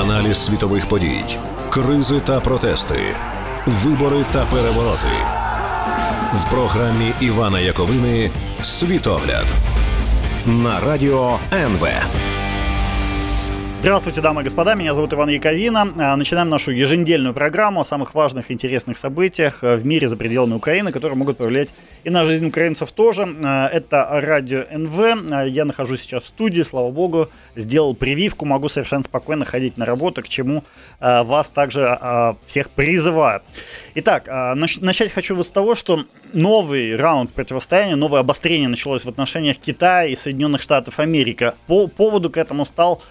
Аналіз світових подій, кризи та протести, вибори та перевороти в програмі Івана Яковини Світогляд на радіо НВ. Здравствуйте, дамы и господа, меня зовут Иван Яковина. А, начинаем нашу еженедельную программу о самых важных и интересных событиях э, в мире за пределами Украины, которые могут повлиять и на жизнь украинцев тоже. А, это радио НВ. А, я нахожусь сейчас в студии, слава богу, сделал прививку, могу совершенно спокойно ходить на работу, к чему вас также всех призываю. Итак, начать хочу вот с того, что новый раунд противостояния, новое обострение началось в отношениях Китая и Соединенных Штатов Америки. По поводу к этому стал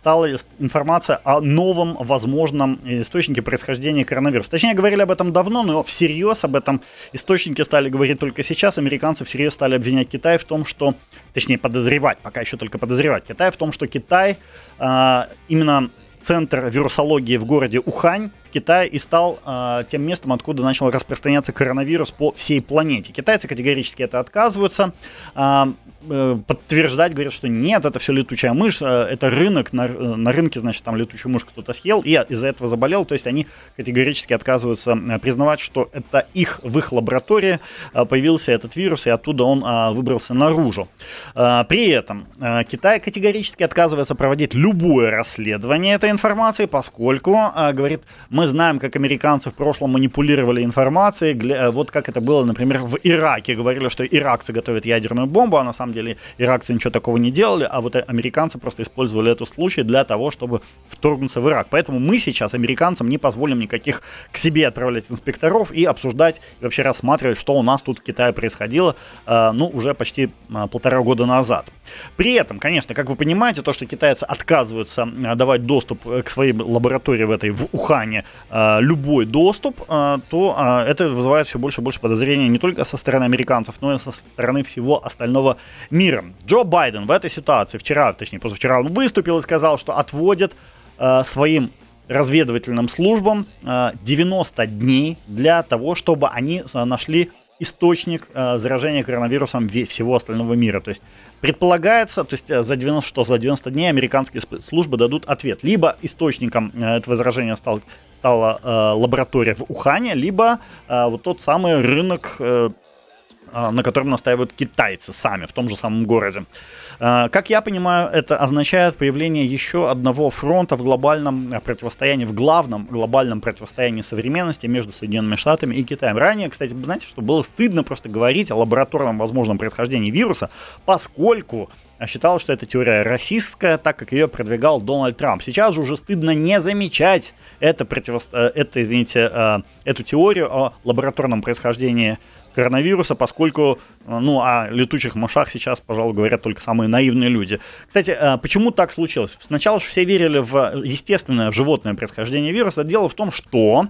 стала информация о новом возможном источнике происхождения коронавируса. Точнее, говорили об этом давно, но всерьез об этом источнике стали говорить только сейчас. Американцы всерьез стали обвинять Китай в том, что, точнее, подозревать, пока еще только подозревать Китай в том, что Китай э, именно центр вирусологии в городе Ухань в Китае и стал э, тем местом, откуда начал распространяться коронавирус по всей планете. Китайцы категорически это отказываются. Э, Э, подтверждать, говорят, что нет, это все летучая мышь, э, это рынок, на, э, на рынке, значит, там летучую мышь кто-то съел и из-за этого заболел, то есть они категорически отказываются признавать, что это их, в их лаборатории появился этот вирус, и оттуда он выбрался наружу. При этом Китай категорически отказывается проводить любое расследование этой информации, поскольку, говорит, мы знаем, как американцы в прошлом манипулировали информацией, вот как это было, например, в Ираке, говорили, что иракцы готовят ядерную бомбу, а на самом самом деле иракцы ничего такого не делали, а вот американцы просто использовали эту случай для того, чтобы вторгнуться в Ирак. Поэтому мы сейчас американцам не позволим никаких к себе отправлять инспекторов и обсуждать, и вообще рассматривать, что у нас тут в Китае происходило, э, ну, уже почти э, полтора года назад. При этом, конечно, как вы понимаете, то, что китайцы отказываются э, давать доступ к своей лаборатории в этой, в Ухане, любой доступ, то это вызывает все больше и больше подозрений не только со стороны американцев, но и со стороны всего остального миром. Джо Байден в этой ситуации вчера, точнее позавчера, он выступил и сказал, что отводит э, своим разведывательным службам э, 90 дней для того, чтобы они э, нашли источник э, заражения коронавирусом всего остального мира. То есть предполагается, то есть э, за 90, что за 90 дней американские службы дадут ответ. Либо источником э, этого заражения стал, стала э, лаборатория в Ухане, либо э, вот тот самый рынок на котором настаивают китайцы сами в том же самом городе. А, как я понимаю, это означает появление еще одного фронта в глобальном а, противостоянии, в главном глобальном противостоянии современности между Соединенными Штатами и Китаем. Ранее, кстати, знаете, что было стыдно просто говорить о лабораторном возможном происхождении вируса, поскольку считалось, что эта теория расистская, так как ее продвигал Дональд Трамп. Сейчас же уже стыдно не замечать это, противосто... Э, это извините, э, эту теорию о лабораторном происхождении коронавируса, поскольку, э, ну, о летучих мышах сейчас, пожалуй, говорят только самые наивные люди. Кстати, э, почему так случилось? Сначала же все верили в естественное, в животное происхождение вируса. Дело в том, что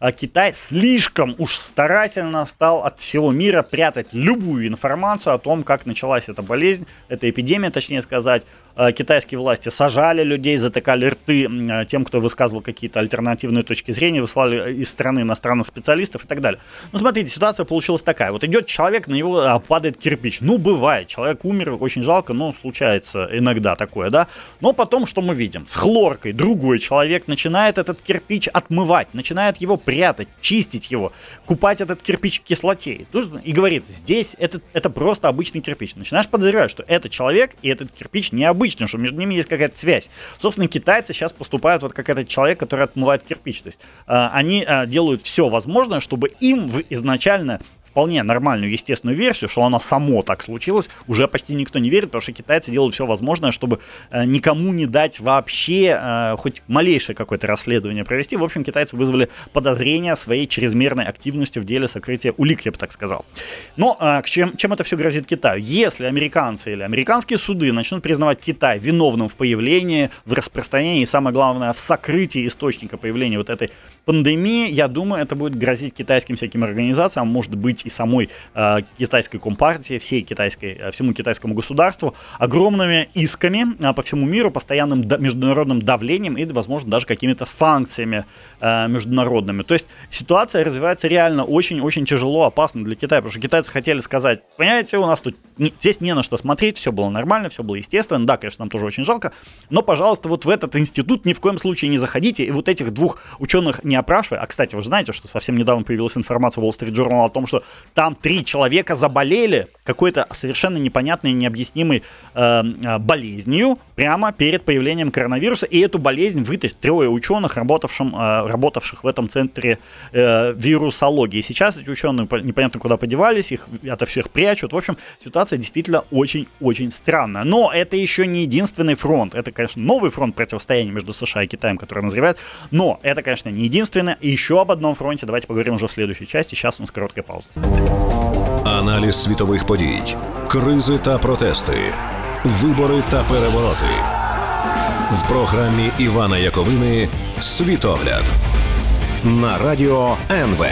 э, Китай слишком уж старательно стал от всего мира прятать любую информацию о том, как началась эта болезнь, эта эпидемия, точнее сказать, Э, китайские власти сажали людей, затыкали рты э, тем, кто высказывал какие-то альтернативные точки зрения, выслали из страны иностранных специалистов и так далее. Ну, смотрите, ситуация получилась такая. Вот идет человек, на него э, падает кирпич. Ну, бывает, человек умер, очень жалко, но случается иногда такое, да. Но потом что мы видим? С хлоркой другой человек начинает этот кирпич отмывать, начинает его прятать, чистить его, купать этот кирпич в кислоте. И говорит, здесь это, это просто обычный кирпич. Начинаешь подозревать, что это человек и этот кирпич необычный обычным, что между ними есть какая-то связь. Собственно, китайцы сейчас поступают вот как этот человек, который отмывает кирпич. То есть э, они э, делают все возможное, чтобы им в изначально вполне нормальную, естественную версию, что оно само так случилось, уже почти никто не верит, потому что китайцы делают все возможное, чтобы э, никому не дать вообще э, хоть малейшее какое-то расследование провести. В общем, китайцы вызвали подозрения своей чрезмерной активностью в деле сокрытия улик, я бы так сказал. Но э, чем, чем это все грозит Китаю? Если американцы или американские суды начнут признавать Китай виновным в появлении, в распространении и, самое главное, в сокрытии источника появления вот этой пандемии, я думаю, это будет грозить китайским всяким организациям, может быть, и самой э, китайской компартии, всей китайской, э, всему китайскому государству огромными исками э, по всему миру, постоянным да, международным давлением и, возможно, даже какими-то санкциями э, международными. То есть ситуация развивается реально очень-очень тяжело, опасно для Китая, потому что китайцы хотели сказать, понимаете, у нас тут не, здесь не на что смотреть, все было нормально, все было естественно, да, конечно, нам тоже очень жалко, но, пожалуйста, вот в этот институт ни в коем случае не заходите, и вот этих двух ученых не опрашивая, а, кстати, вы знаете, что совсем недавно появилась информация в Wall Street Journal о том, что там три человека заболели какой-то совершенно непонятной, необъяснимой э, э, болезнью прямо перед появлением коронавируса, и эту болезнь вытащили трое ученых, работавшим, э, работавших в этом центре э, вирусологии. Сейчас эти ученые непонятно куда подевались, их от всех прячут. В общем, ситуация действительно очень-очень странная. Но это еще не единственный фронт. Это, конечно, новый фронт противостояния между США и Китаем, который назревает. Но это, конечно, не единственное. Еще об одном фронте давайте поговорим уже в следующей части. Сейчас у нас короткая пауза. Аналіз світових подій, кризи та протести, вибори та перевороти в програмі Івана Яковини Світогляд на радіо НВ.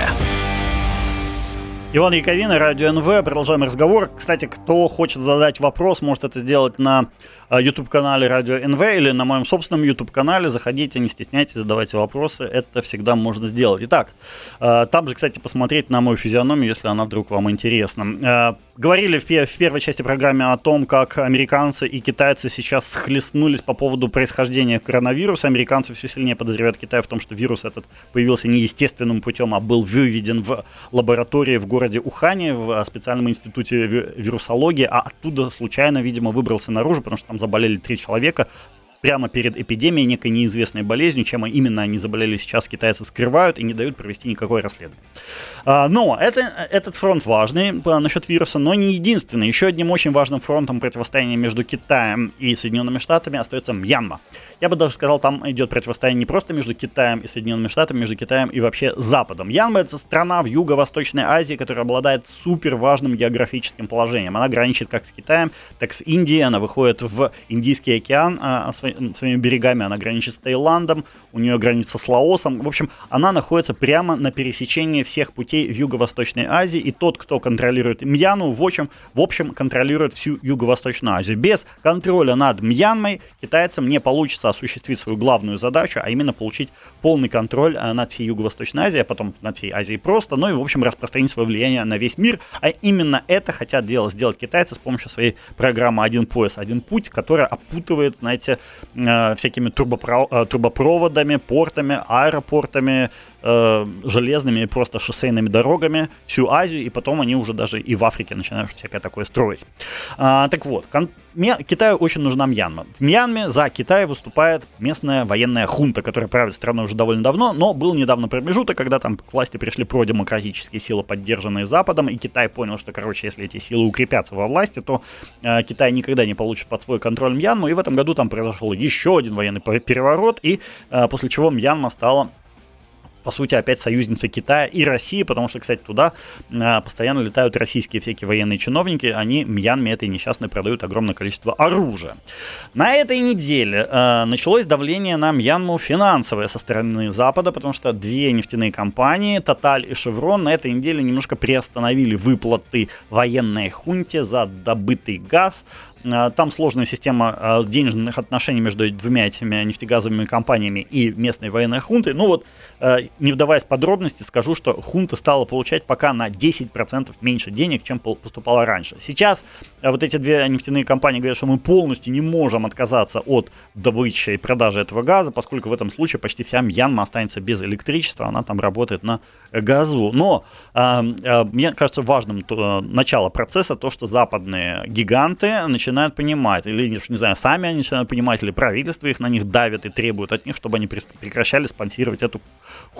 Иван Яковина, Радио НВ. Продолжаем разговор. Кстати, кто хочет задать вопрос, может это сделать на а, YouTube-канале Радио НВ или на моем собственном YouTube-канале. Заходите, не стесняйтесь, задавайте вопросы. Это всегда можно сделать. Итак, а, там же, кстати, посмотреть на мою физиономию, если она вдруг вам интересна. А, говорили в первой части программы о том, как американцы и китайцы сейчас схлестнулись по поводу происхождения коронавируса. Американцы все сильнее подозревают Китай в том, что вирус этот появился не естественным путем, а был выведен в лаборатории в городе городе Ухане в а, специальном институте вирусологии, а оттуда случайно, видимо, выбрался наружу, потому что там заболели три человека, прямо перед эпидемией некой неизвестной болезнью, чем именно они заболели сейчас, китайцы скрывают и не дают провести никакое расследование. А, но это, этот фронт важный насчет вируса, но не единственный. Еще одним очень важным фронтом противостояния между Китаем и Соединенными Штатами остается Мьянма. Я бы даже сказал, там идет противостояние не просто между Китаем и Соединенными Штатами, между Китаем и вообще Западом. Мьянма это страна в Юго-Восточной Азии, которая обладает супер важным географическим положением. Она граничит как с Китаем, так и с Индией, она выходит в Индийский океан, а, своими берегами она граничит с Таиландом, у нее граница с Лаосом. В общем, она находится прямо на пересечении всех путей в Юго-Восточной Азии, и тот, кто контролирует Мьяну, в общем, в общем контролирует всю Юго-Восточную Азию. Без контроля над Мьянмой китайцам не получится осуществить свою главную задачу, а именно получить полный контроль э, над всей Юго-Восточной Азией, а потом над всей Азией просто, ну и, в общем, распространить свое влияние на весь мир. А именно это хотят делать, сделать китайцы с помощью своей программы «Один пояс, один путь», которая опутывает, знаете, всякими трубопро- э, трубопроводами, портами, аэропортами, э, железными просто шоссейными дорогами всю Азию, и потом они уже даже и в Африке начинают всякое такое строить. А, так вот, кон- Китаю очень нужна Мьянма. В Мьянме за Китай выступает местная военная хунта, которая правит страной уже довольно давно, но был недавно промежуток, когда там к власти пришли продемократические силы, поддержанные Западом, и Китай понял, что, короче, если эти силы укрепятся во власти, то э, Китай никогда не получит под свой контроль Мьянму, и в этом году там произошел еще один военный переворот, и э, после чего Мьянма стала по сути, опять союзница Китая и России, потому что, кстати, туда э, постоянно летают российские всякие военные чиновники, они Мьянме этой несчастной продают огромное количество оружия. На этой неделе э, началось давление на Мьянму финансовое со стороны Запада, потому что две нефтяные компании, Тоталь и Шеврон, на этой неделе немножко приостановили выплаты военной хунте за добытый газ, Э, там сложная система денежных отношений между двумя этими нефтегазовыми компаниями и местной военной хунтой. Ну вот, не вдаваясь в подробности, скажу, что хунта стала получать пока на 10% меньше денег, чем поступала раньше. Сейчас вот эти две нефтяные компании говорят, что мы полностью не можем отказаться от добычи и продажи этого газа, поскольку в этом случае почти вся Мьянма останется без электричества, она там работает на газу. Но мне кажется важным начало процесса то, что западные гиганты начинают понимать, или, не знаю, сами они начинают понимать, или правительство их на них давит и требует от них, чтобы они прекращали спонсировать эту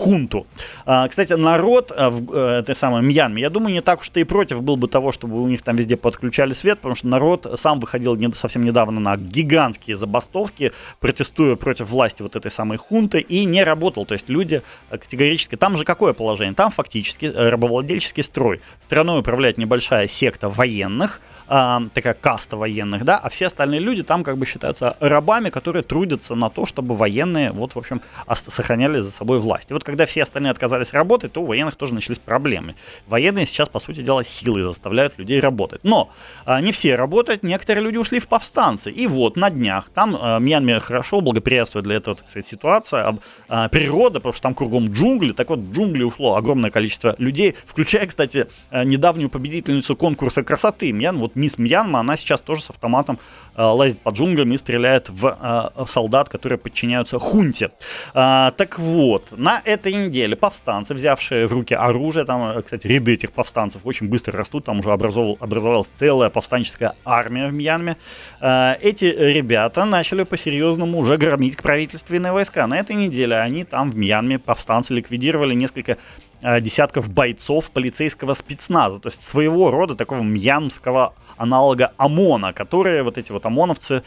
хунту. А, кстати, народ а, в э, этой самой Мьянме, я думаю, не так уж и против был бы того, чтобы у них там везде подключали свет, потому что народ сам выходил не, совсем недавно на гигантские забастовки, протестуя против власти вот этой самой хунты, и не работал. То есть люди э, категорически... Там же какое положение? Там фактически э, рабовладельческий строй. Страной управляет небольшая секта военных, а, такая каста военных, да, а все остальные люди там как бы считаются рабами, которые трудятся на то, чтобы военные, вот, в общем, сохраняли за собой власть. И вот когда все остальные отказались работать, то у военных тоже начались проблемы. Военные сейчас, по сути дела, силой заставляют людей работать. Но а, не все работают, некоторые люди ушли в повстанцы. И вот на днях там а, Мьянме хорошо благоприятствует для этого, так сказать, ситуация, а, природа, потому что там кругом джунгли, так вот в джунгли ушло огромное количество людей, включая, кстати, а, недавнюю победительницу конкурса красоты Мьян, вот мисс Мьянма, она сейчас тоже с автоматом а, лазит по джунглям и стреляет в а, солдат, которые подчиняются хунте. А, так вот, на этой неделе повстанцы, взявшие в руки оружие, там, кстати, ряды этих повстанцев очень быстро растут, там уже образовал, образовалась целая повстанческая армия в Мьянме. А, эти ребята начали по-серьезному уже громить правительственные войска. На этой неделе они там в Мьянме, повстанцы, ликвидировали несколько а, десятков бойцов полицейского спецназа, то есть своего рода такого мьянмского аналога ОМОНа, которые, вот эти вот ОМОНовцы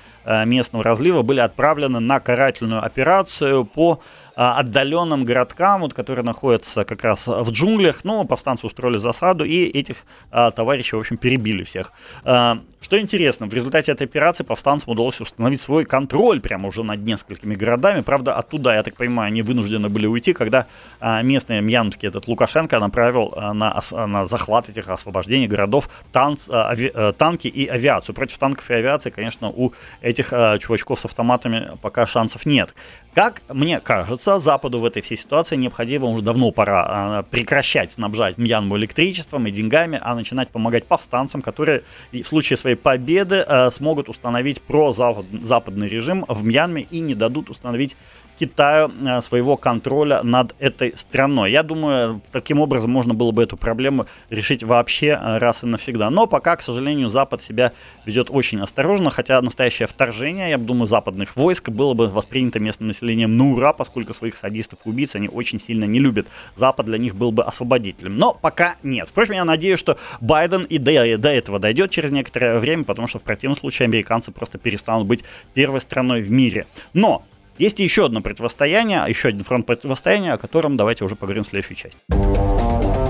местного разлива, были отправлены на карательную операцию по отдаленным городкам, вот, которые находятся как раз в джунглях, но повстанцы устроили засаду и этих а, товарищей, в общем, перебили всех. А, что интересно, в результате этой операции повстанцам удалось установить свой контроль прямо уже над несколькими городами. Правда, оттуда, я так понимаю, они вынуждены были уйти, когда а, местный мьянмский этот Лукашенко направил а, на, на захват этих освобождений городов танц, а, ави, а, танки и авиацию. Против танков и авиации, конечно, у этих а, чувачков с автоматами пока шансов нет. Как мне кажется, Западу в этой всей ситуации необходимо уже давно пора а, прекращать снабжать Мьянму электричеством и деньгами, а начинать помогать повстанцам, которые в случае своей победы а, смогут установить прозападный режим в Мьянме и не дадут установить Китаю э, своего контроля над этой страной. Я думаю, таким образом можно было бы эту проблему решить вообще э, раз и навсегда. Но пока, к сожалению, Запад себя ведет очень осторожно, хотя настоящее вторжение, я думаю, западных войск было бы воспринято местным населением на ура, поскольку своих садистов и убийц они очень сильно не любят. Запад для них был бы освободителем. Но пока нет. Впрочем, я надеюсь, что Байден и до, до этого дойдет через некоторое время, потому что в противном случае американцы просто перестанут быть первой страной в мире. Но есть еще одно противостояние, еще один фронт противостояния, о котором давайте уже поговорим в следующей части.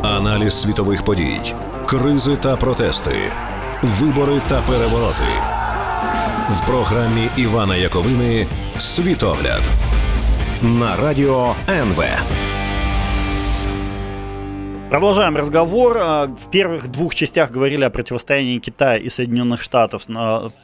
Аналіз світових подій, кризи та протести, вибори та перевороти в програмі Івана Яковини Світогляд на радіо НВ. Продолжаем разговор. А, в первых двух частях говорили о противостоянии Китая и Соединенных Штатов.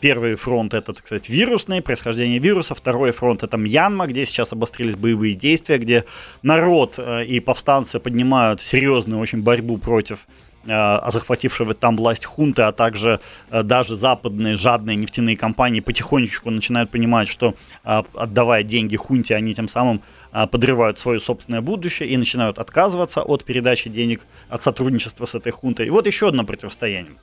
Первый фронт это, так сказать, вирусный, происхождение вируса. Второй фронт это Мьянма, где сейчас обострились боевые действия, где народ э, и повстанцы поднимают серьезную очень борьбу против захватившего там власть хунты, а также э, даже западные жадные нефтяные компании потихонечку начинают понимать, что отдавая деньги хунте, они тем самым подрывают свое собственное будущее и начинают отказываться от передачи денег, от сотрудничества с этой хунтой. И вот еще одно противостояние.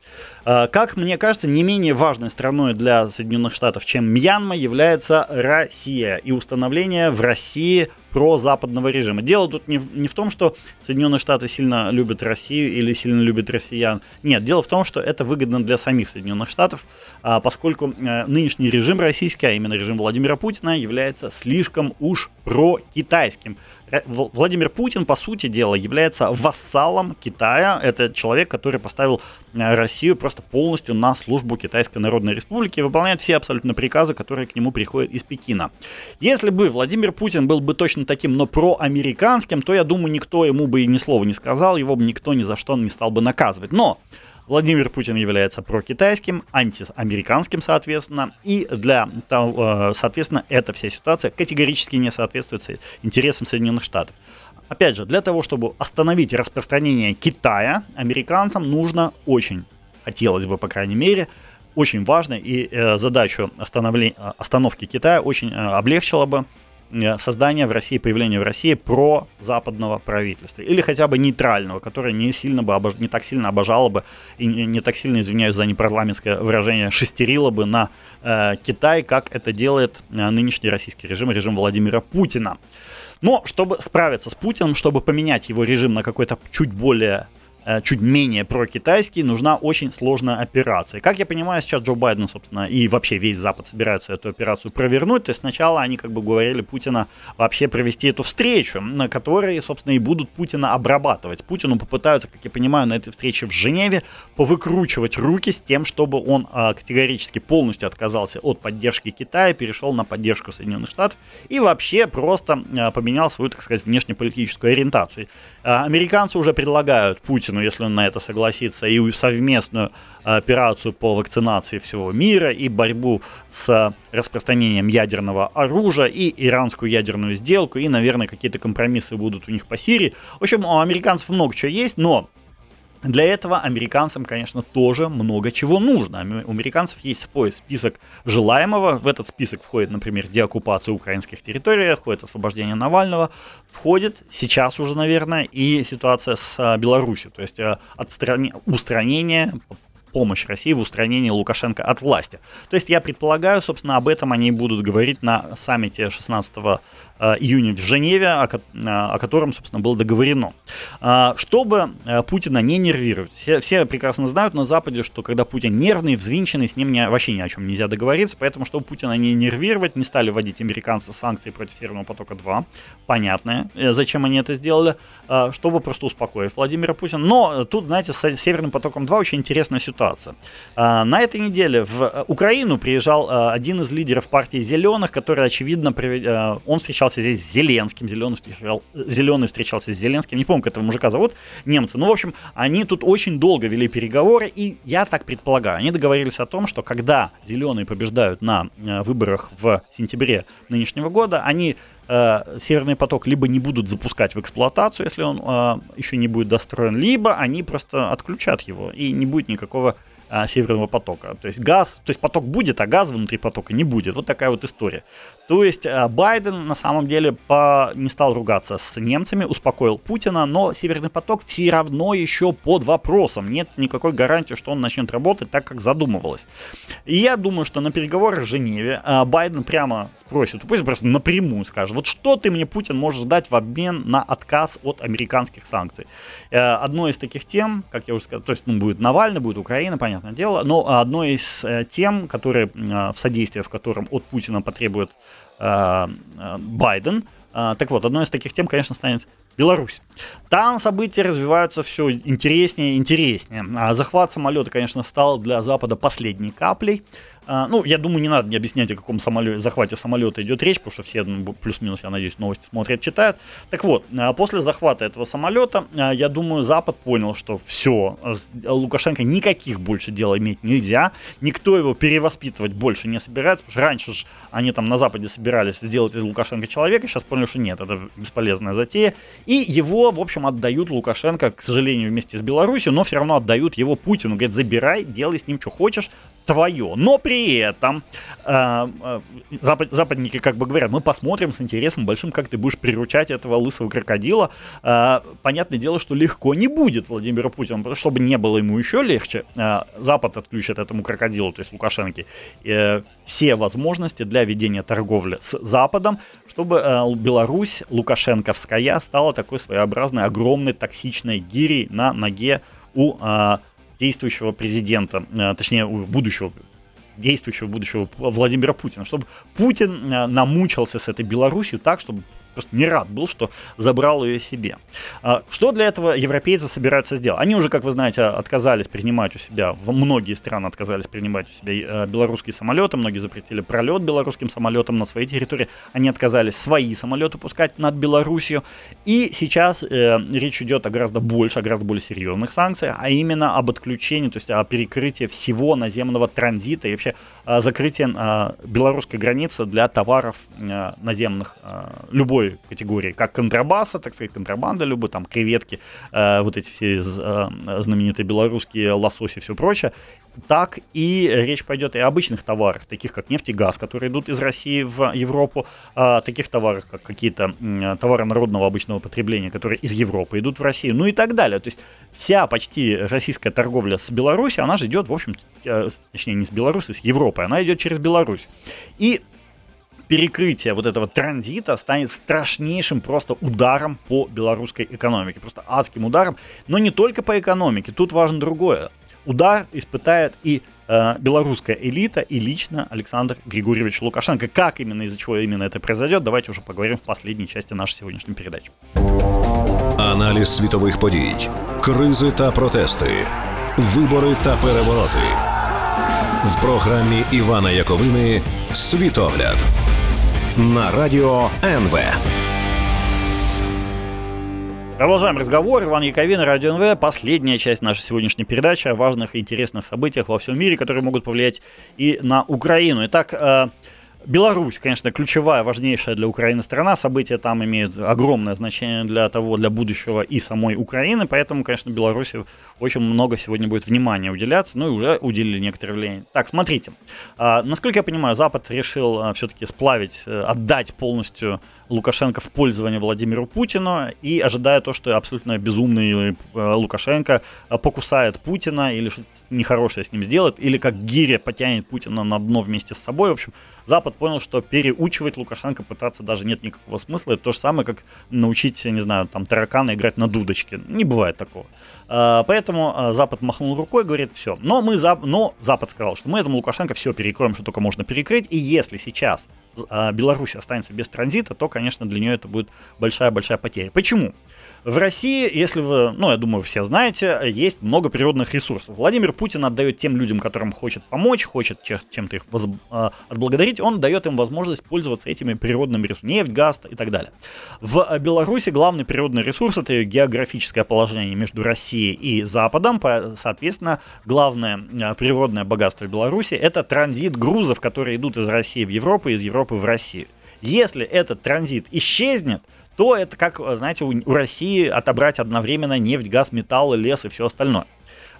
Как мне кажется, не менее важной страной для Соединенных Штатов, чем Мьянма, является Россия и установление в России прозападного режима. Дело тут не не в том, что Соединенные Штаты сильно любят Россию или сильно любят россиян. Нет, дело в том, что это выгодно для самих Соединенных Штатов, а, поскольку э, нынешний режим российский, а именно режим Владимира Путина, является слишком уж про китайским. Э, Владимир Путин, по сути дела, является вассалом Китая. Это человек, который поставил э, Россию просто полностью на службу Китайской Народной Республики и выполняет все абсолютно приказы, которые к нему приходят из Пекина. Если бы Владимир Путин был бы точно таким, но проамериканским, то, я думаю, никто ему бы и ни слова не сказал, его бы никто ни за что не стал бы наказывать. Но Владимир Путин является прокитайским, антиамериканским, соответственно, и для того, э, соответственно, эта вся ситуация категорически не соответствует интересам Соединенных Штатов. Опять же, для того, чтобы остановить распространение Китая, американцам нужно очень, хотелось бы, по крайней мере, очень важно, и э, задачу остановки Китая очень э, облегчило бы Э, создание в России, появление в России про западного правительства. Или хотя бы нейтрального, которое не, сильно бы обож... не так сильно обожало бы и не, так сильно, извиняюсь за непарламентское выражение, шестерило бы на э, Китай, как это делает э, нынешний российский режим, режим Владимира Путина. Но чтобы справиться с Путиным, чтобы поменять его режим на какой-то чуть более чуть менее прокитайский, нужна очень сложная операция. Как я понимаю, сейчас Джо Байден, собственно, и вообще весь Запад собираются эту операцию провернуть. То есть сначала они как бы говорили Путина вообще провести эту встречу, на которой, собственно, и будут Путина обрабатывать. Путину попытаются, как я понимаю, на этой встрече в Женеве повыкручивать руки с тем, чтобы он а, категорически полностью отказался от поддержки Китая, перешел на поддержку Соединенных Штатов и вообще просто а, поменял свою, так сказать, внешнеполитическую ориентацию. А, американцы уже предлагают Путину, если он на это согласится, и совместную операцию по вакцинации всего мира, и борьбу с распространением ядерного оружия, и иранскую ядерную сделку, и, наверное, какие-то компромиссы будут у них по Сирии. В общем, у американцев много чего есть, но для этого американцам, конечно, тоже много чего нужно. У американцев есть свой список желаемого. В этот список входит, например, деоккупация украинских территорий, входит освобождение Навального, входит сейчас уже, наверное, и ситуация с а, Беларусью, то есть а, отстрани... устранение помощь России в устранении Лукашенко от власти. То есть я предполагаю, собственно, об этом они будут говорить на саммите 16 Э, июня в Женеве, о, э, о котором, собственно, было договорено. А, чтобы э, Путина не нервировать. Все, все прекрасно знают на Западе, что когда Путин нервный, взвинченный, с ним не, вообще ни о чем нельзя договориться, поэтому, чтобы Путина не нервировать, не стали вводить американцы санкции против Северного потока-2. Понятно, зачем они это сделали, чтобы просто успокоить Владимира Путина. Но тут, знаете, с Северным потоком-2 очень интересная ситуация. На этой неделе в Украину приезжал один из лидеров партии «Зеленых», который, очевидно, он встречался встречался здесь с Зеленским, Зеленый, встречал, Зеленый встречался с Зеленским, не помню, как этого мужика зовут, немцы. Ну, в общем, они тут очень долго вели переговоры, и я так предполагаю, они договорились о том, что когда Зеленые побеждают на э, выборах в сентябре нынешнего года, они э, Северный поток либо не будут запускать в эксплуатацию, если он э, еще не будет достроен, либо они просто отключат его, и не будет никакого а, Северного потока. То есть газ, то есть поток будет, а газ внутри потока не будет. Вот такая вот история. То есть а, Байден на самом деле по, не стал ругаться с немцами, успокоил Путина, но Северный поток все равно еще под вопросом. Нет никакой гарантии, что он начнет работать так, как задумывалось. И я думаю, что на переговорах в Женеве а, Байден прямо спросит, пусть просто напрямую скажет, вот что ты мне, Путин, можешь дать в обмен на отказ от американских санкций. Э, одной из таких тем, как я уже сказал, то есть ну, будет Навальный, будет Украина, понятно, понятное дело. Но одной из э, тем, которые, в содействие в котором от Путина потребует э, э, Байден, так вот, одной из таких тем, конечно, станет Беларусь. Там события развиваются все интереснее и интереснее. А захват самолета, конечно, стал для Запада последней каплей. А, ну, я думаю, не надо не объяснять, о каком самолете, захвате самолета идет речь, потому что все, ну, плюс-минус, я надеюсь, новости смотрят, читают. Так вот, а, после захвата этого самолета, а, я думаю, Запад понял, что все, Лукашенко никаких больше дел иметь нельзя, никто его перевоспитывать больше не собирается, потому что раньше же они там на Западе собирались сделать из Лукашенко человека, сейчас поняли, что нет, это бесполезная затея, и его, в общем, отдают Лукашенко, к сожалению, вместе с Беларусью, но все равно отдают его Путину, говорят, забирай, делай с ним что хочешь, твое. Но при этом э, э, запад, западники как бы говорят, мы посмотрим с интересом большим, как ты будешь приручать этого лысого крокодила. Э, понятное дело, что легко не будет Владимиру Путину, чтобы не было ему еще легче. Э, Запад отключит этому крокодилу, то есть Лукашенко, э, все возможности для ведения торговли с Западом, чтобы э, Беларусь лукашенковская стала такой своеобразной огромной токсичной гирей на ноге у э, действующего президента, э, точнее, будущего действующего будущего Владимира Путина, чтобы Путин э, намучился с этой Белоруссией так, чтобы просто не рад был, что забрал ее себе. А, что для этого европейцы собираются сделать? Они уже, как вы знаете, отказались принимать у себя, многие страны отказались принимать у себя э, белорусские самолеты, многие запретили пролет белорусским самолетам на своей территории, они отказались свои самолеты пускать над Белоруссию, и сейчас э, речь идет о гораздо больше, о гораздо более серьезных санкциях, а именно об отключении, то есть о перекрытии всего наземного транзита и вообще о закрытии э, белорусской границы для товаров э, наземных э, любой любой категории, как контрабаса, так сказать, контрабанда любой, там креветки, э, вот эти все э, знаменитые белорусские лососи и все прочее, так и речь пойдет и о обычных товарах, таких как нефть и газ, которые идут из России в Европу, э, таких товарах, как какие-то товары народного обычного потребления, которые из Европы идут в Россию, ну и так далее. То есть вся почти российская торговля с Беларусью, она же идет, в общем, э, точнее, не с Беларусью, с Европой, она идет через Беларусь. И перекрытие вот этого транзита станет страшнейшим просто ударом по белорусской экономике, просто адским ударом, но не только по экономике, тут важно другое. Удар испытает и э, белорусская элита, и лично Александр Григорьевич Лукашенко. Как именно, из-за чего именно это произойдет, давайте уже поговорим в последней части нашей сегодняшней передачи. Аналіз світових подій, кризи та протести, вибори та перевороти в програмі Івана Яковини Світогляд на радіо НВ. Продолжаем разговор. Иван Яковин, Радио НВ. Последняя часть нашей сегодняшней передачи о важных и интересных событиях во всем мире, которые могут повлиять и на Украину. Итак, э, Беларусь, конечно, ключевая, важнейшая для Украины страна. События там имеют огромное значение для того, для будущего и самой Украины. Поэтому, конечно, Беларуси очень много сегодня будет внимания уделяться. Ну и уже уделили некоторое влияние. Так, смотрите. А, насколько я понимаю, Запад решил а, все-таки сплавить, э, отдать полностью Лукашенко в пользование Владимиру Путину и ожидая то, что абсолютно безумный э, Лукашенко э, покусает Путина или что-то нехорошее с ним сделает, или как гиря потянет Путина на дно вместе с собой. В общем, Запад понял, что переучивать Лукашенко пытаться даже нет никакого смысла. Это то же самое, как научить, не знаю, там, таракана играть на дудочке. Не бывает такого. А, поэтому Запад махнул рукой, говорит, все. Но, мы, но Запад сказал, что мы этому Лукашенко все перекроем, что только можно перекрыть. И если сейчас Беларусь останется без транзита, то, конечно, для нее это будет большая-большая потеря. Почему? В России, если вы, ну, я думаю, все знаете, есть много природных ресурсов. Владимир Путин отдает тем людям, которым хочет помочь, хочет чем-то их воз... А, отблагодарить, он дает им возможность пользоваться этими природными ресурсами, нефть, газ и так далее. В Беларуси главный природный ресурс это географическое положение между Россией и Западом, соответственно, главное а, природное богатство Беларуси это транзит грузов, которые идут из России в Европу, из Европы в Россию. Если этот транзит исчезнет, то это как, знаете, у, России отобрать одновременно нефть, газ, металлы, лес и все остальное.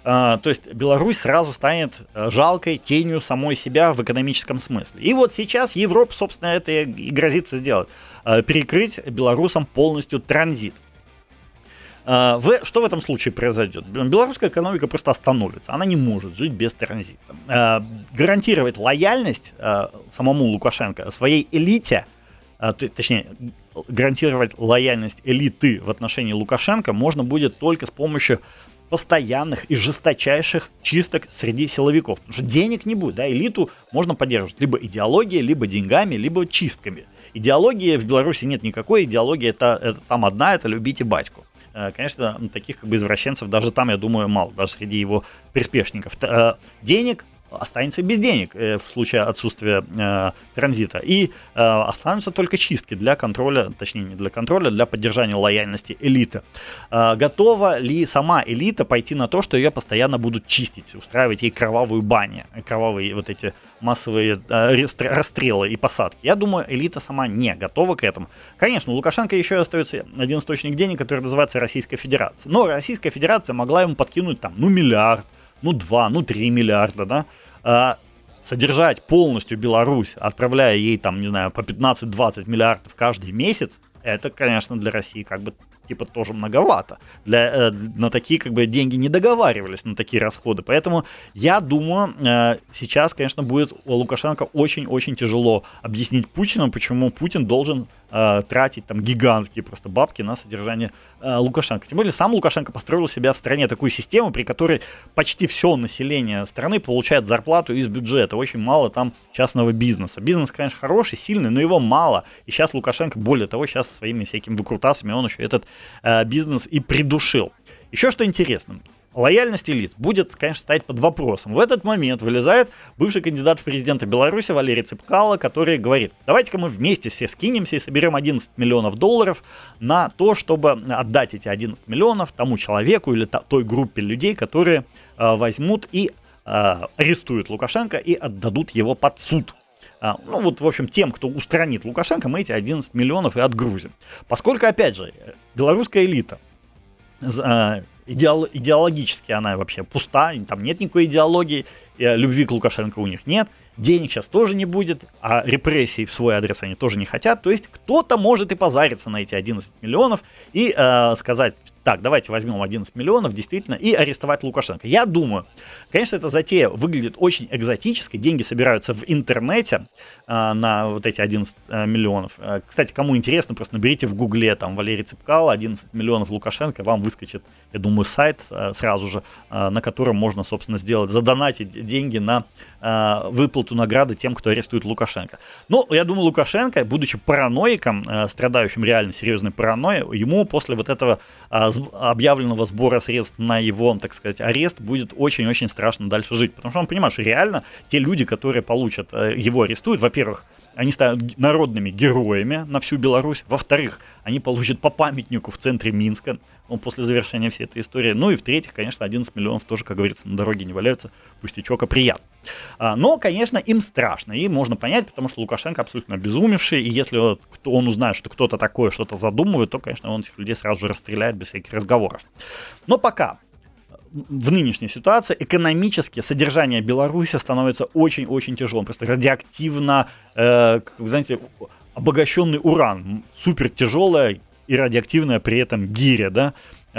Uh, то есть Беларусь сразу станет э, жалкой тенью самой себя в экономическом смысле. И вот сейчас Европа, собственно, это и грозится сделать. Uh, перекрыть белорусам полностью транзит. Uh, в, что в этом случае произойдет? Белорусская экономика просто остановится. Она не может жить без транзита. Гарантировать лояльность самому Лукашенко, своей элите, точнее, гарантировать лояльность элиты в отношении Лукашенко можно будет только с помощью постоянных и жесточайших чисток среди силовиков. Потому что денег не будет, да, элиту можно поддерживать либо идеологией, либо деньгами, либо чистками. Идеологии в Беларуси нет никакой, идеология это, это там одна, это любите батьку. Э, конечно, таких как бы извращенцев даже там, я думаю, мало, даже среди его приспешников. Э, денег останется без денег э, в случае отсутствия э, транзита. И э, останутся только чистки для контроля, точнее не для контроля, для поддержания лояльности элиты. Э, готова ли сама элита пойти на то, что ее постоянно будут чистить, устраивать ей кровавую баню, кровавые вот эти массовые э, расстрелы и посадки? Я думаю, элита сама не готова к этому. Конечно, у Лукашенко еще остается один источник денег, который называется Российская Федерация. Но Российская Федерация могла ему подкинуть там, ну, миллиард, ну 2, ну 3 миллиарда, да, а, содержать полностью Беларусь, отправляя ей там, не знаю, по 15-20 миллиардов каждый месяц, это, конечно, для России как бы типа тоже многовато. Для, э, на такие как бы деньги не договаривались, на такие расходы. Поэтому я думаю, э, сейчас, конечно, будет Лукашенко очень-очень тяжело объяснить Путину, почему Путин должен э, тратить там гигантские просто бабки на содержание э, Лукашенко. Тем более сам Лукашенко построил себя в стране такую систему, при которой почти все население страны получает зарплату из бюджета. Очень мало там частного бизнеса. Бизнес, конечно, хороший, сильный, но его мало. И сейчас Лукашенко, более того, сейчас своими всякими выкрутасами он еще этот э, бизнес и придушил. Еще что интересно, лояльность элит будет, конечно, стоять под вопросом. В этот момент вылезает бывший кандидат в президенты Беларуси Валерий Цыпкало, который говорит, давайте-ка мы вместе все скинемся и соберем 11 миллионов долларов на то, чтобы отдать эти 11 миллионов тому человеку или той группе людей, которые э, возьмут и э, арестуют Лукашенко и отдадут его под суд. А, ну вот, в общем, тем, кто устранит Лукашенко, мы эти 11 миллионов и отгрузим. Поскольку, опять же, белорусская элита идеол, идеологически она вообще пуста, там нет никакой идеологии, любви к Лукашенко у них нет, денег сейчас тоже не будет, а репрессий в свой адрес они тоже не хотят. То есть кто-то может и позариться на эти 11 миллионов и э, сказать, так, давайте возьмем 11 миллионов, действительно, и арестовать Лукашенко. Я думаю, конечно, эта затея выглядит очень экзотической, деньги собираются в интернете э, на вот эти 11 э, миллионов. Э, кстати, кому интересно, просто наберите в гугле там Валерий Цыпкало, 11 миллионов Лукашенко, вам выскочит, я думаю, сайт э, сразу же, э, на котором можно, собственно, сделать, задонатить деньги на э, выплату награды тем, кто арестует Лукашенко. Но я думаю, Лукашенко, будучи параноиком, э, страдающим реально серьезной паранойей, ему после вот этого э, объявленного сбора средств на его, так сказать, арест будет очень-очень страшно дальше жить. Потому что он понимает, что реально те люди, которые получат, э, его арестуют, во-первых, они станут народными героями на всю Беларусь. Во-вторых, они получат по памятнику в центре Минска ну, после завершения всей этой истории. Ну и в-третьих, конечно, 11 миллионов тоже, как говорится, на дороге не валяются, пустячок, а приятно. А, но, конечно, им страшно, и можно понять, потому что Лукашенко абсолютно обезумевший, и если он узнает, что кто-то такое что-то задумывает, то, конечно, он этих людей сразу же расстреляет без всяких разговоров. Но пока в нынешней ситуации экономически содержание Беларуси становится очень-очень тяжелым. Просто радиоактивно, э, знаете, обогащенный уран, супер тяжелая и радиоактивная при этом гиря, да,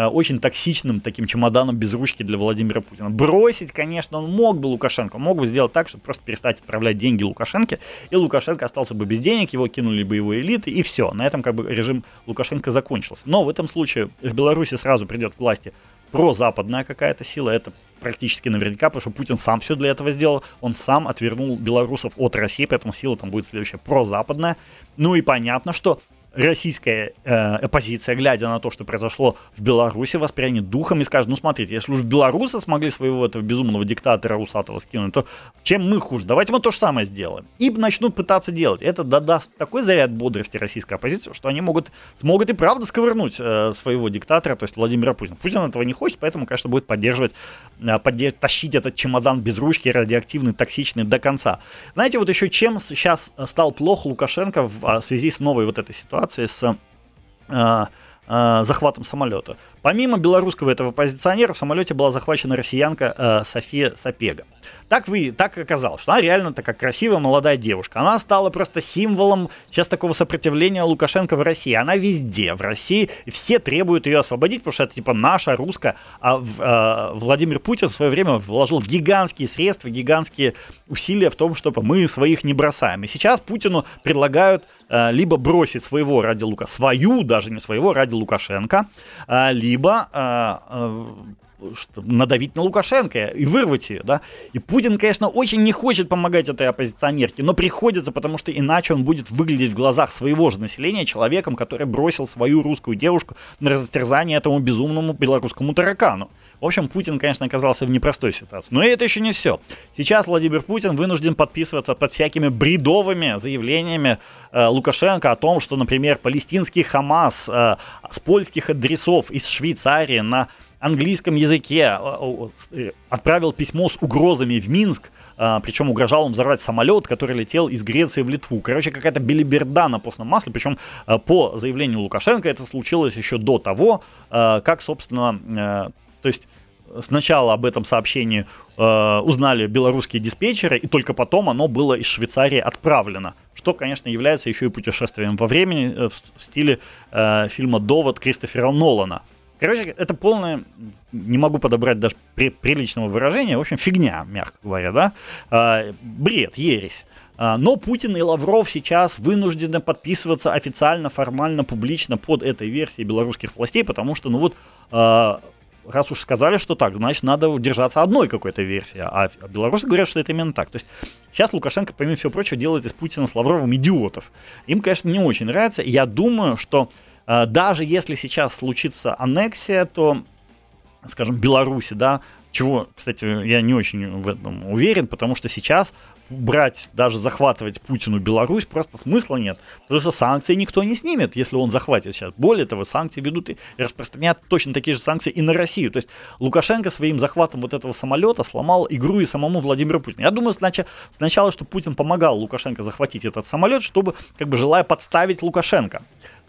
очень токсичным таким чемоданом без ручки для Владимира Путина. Бросить, конечно, он мог бы Лукашенко, мог бы сделать так, чтобы просто перестать отправлять деньги Лукашенко, и Лукашенко остался бы без денег, его кинули бы его элиты, и все. На этом как бы режим Лукашенко закончился. Но в этом случае в Беларуси сразу придет к власти прозападная какая-то сила, это практически наверняка, потому что Путин сам все для этого сделал, он сам отвернул белорусов от России, поэтому сила там будет следующая прозападная. Ну и понятно, что российская э, оппозиция, глядя на то, что произошло в Беларуси, воспрянет духом и скажет, ну смотрите, если уж белорусы смогли своего этого безумного диктатора Русатова скинуть, то чем мы хуже? Давайте мы то же самое сделаем. И начнут пытаться делать. Это даст такой заряд бодрости российской оппозиции, что они могут, смогут и правда сковырнуть э, своего диктатора, то есть Владимира Путина. Путин этого не хочет, поэтому, конечно, будет поддерживать, э, поддерж... тащить этот чемодан без ручки, радиоактивный, токсичный до конца. Знаете, вот еще чем сейчас стал плох Лукашенко в, в связи с новой вот этой ситуацией, ситуации с э, э, захватом самолета. Помимо белорусского этого позиционера, в самолете была захвачена россиянка э, София Сапега. Так, вы, так оказалось, что она реально такая красивая молодая девушка. Она стала просто символом сейчас такого сопротивления Лукашенко в России. Она везде в России, и все требуют ее освободить, потому что это типа наша, русская. А в, э, Владимир Путин в свое время вложил гигантские средства, гигантские усилия в том, чтобы мы своих не бросаем. И сейчас Путину предлагают либо бросить своего ради Лука, свою, даже не своего, ради Лукашенко, э, либо либо э, э, надавить на Лукашенко и вырвать ее, да. И Путин, конечно, очень не хочет помогать этой оппозиционерке, но приходится, потому что иначе он будет выглядеть в глазах своего же населения человеком, который бросил свою русскую девушку на растерзание этому безумному белорусскому таракану. В общем, Путин, конечно, оказался в непростой ситуации. Но это еще не все. Сейчас Владимир Путин вынужден подписываться под всякими бредовыми заявлениями э, Лукашенко о том, что, например, палестинский Хамас э, с польских адресов из Швейцарии на английском языке э, э, отправил письмо с угрозами в Минск, э, причем угрожал он взорвать самолет, который летел из Греции в Литву. Короче, какая-то белиберда на постном масле, причем по заявлению Лукашенко это случилось еще до того, как, собственно, то есть сначала об этом сообщении э, узнали белорусские диспетчеры, и только потом оно было из Швейцарии отправлено. Что, конечно, является еще и путешествием во времени э, в, в стиле э, фильма «Довод» Кристофера Нолана. Короче, это полное, не могу подобрать даже при, приличного выражения, в общем, фигня, мягко говоря, да, а, бред, ересь. А, но Путин и Лавров сейчас вынуждены подписываться официально, формально, публично под этой версией белорусских властей, потому что, ну вот, а, раз уж сказали, что так, значит, надо держаться одной какой-то версии. А белорусы говорят, что это именно так. То есть сейчас Лукашенко, помимо всего прочего, делает из Путина с Лавровым идиотов. Им, конечно, не очень нравится. Я думаю, что даже если сейчас случится аннексия, то, скажем, Беларуси, да, чего, кстати, я не очень в этом уверен, потому что сейчас брать, даже захватывать Путину Беларусь просто смысла нет. Потому что санкции никто не снимет, если он захватит сейчас. Более того, санкции ведут и распространят точно такие же санкции и на Россию. То есть Лукашенко своим захватом вот этого самолета сломал игру и самому Владимиру Путину. Я думаю, сначала, сначала что Путин помогал Лукашенко захватить этот самолет, чтобы, как бы желая подставить Лукашенко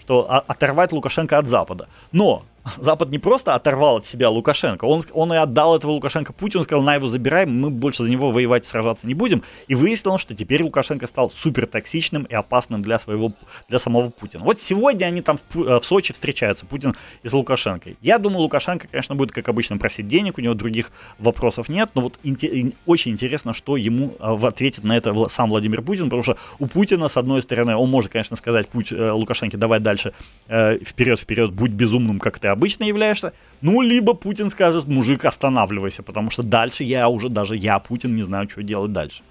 что оторвать Лукашенко от Запада. Но Запад не просто оторвал от себя Лукашенко, он, он и отдал этого Лукашенко Путину, сказал, на его забираем, мы больше за него воевать, сражаться не будем. И выяснилось, что теперь Лукашенко стал супер токсичным и опасным для своего, для самого Путина. Вот сегодня они там в, э, в Сочи встречаются, Путин и с Лукашенко. Я думаю, Лукашенко, конечно, будет, как обычно, просить денег, у него других вопросов нет, но вот инте- очень интересно, что ему э, ответит на это сам Владимир Путин, потому что у Путина, с одной стороны, он может, конечно, сказать путь э, Лукашенко, давай дальше, вперед, вперед, будь безумным, как ты обычно являешься, ну, либо Путин скажет, мужик, останавливайся, потому что дальше я уже, даже я, Путин, не знаю, что делать дальше.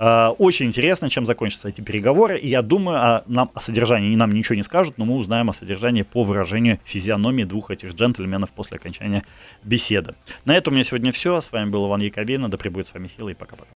Э, очень интересно, чем закончатся эти переговоры. И я думаю, о, нам, о содержании нам ничего не скажут, но мы узнаем о содержании по выражению физиономии двух этих джентльменов после окончания беседы. На этом у меня сегодня все. С вами был Иван Яковина. Да пребудет с вами сила и пока-пока.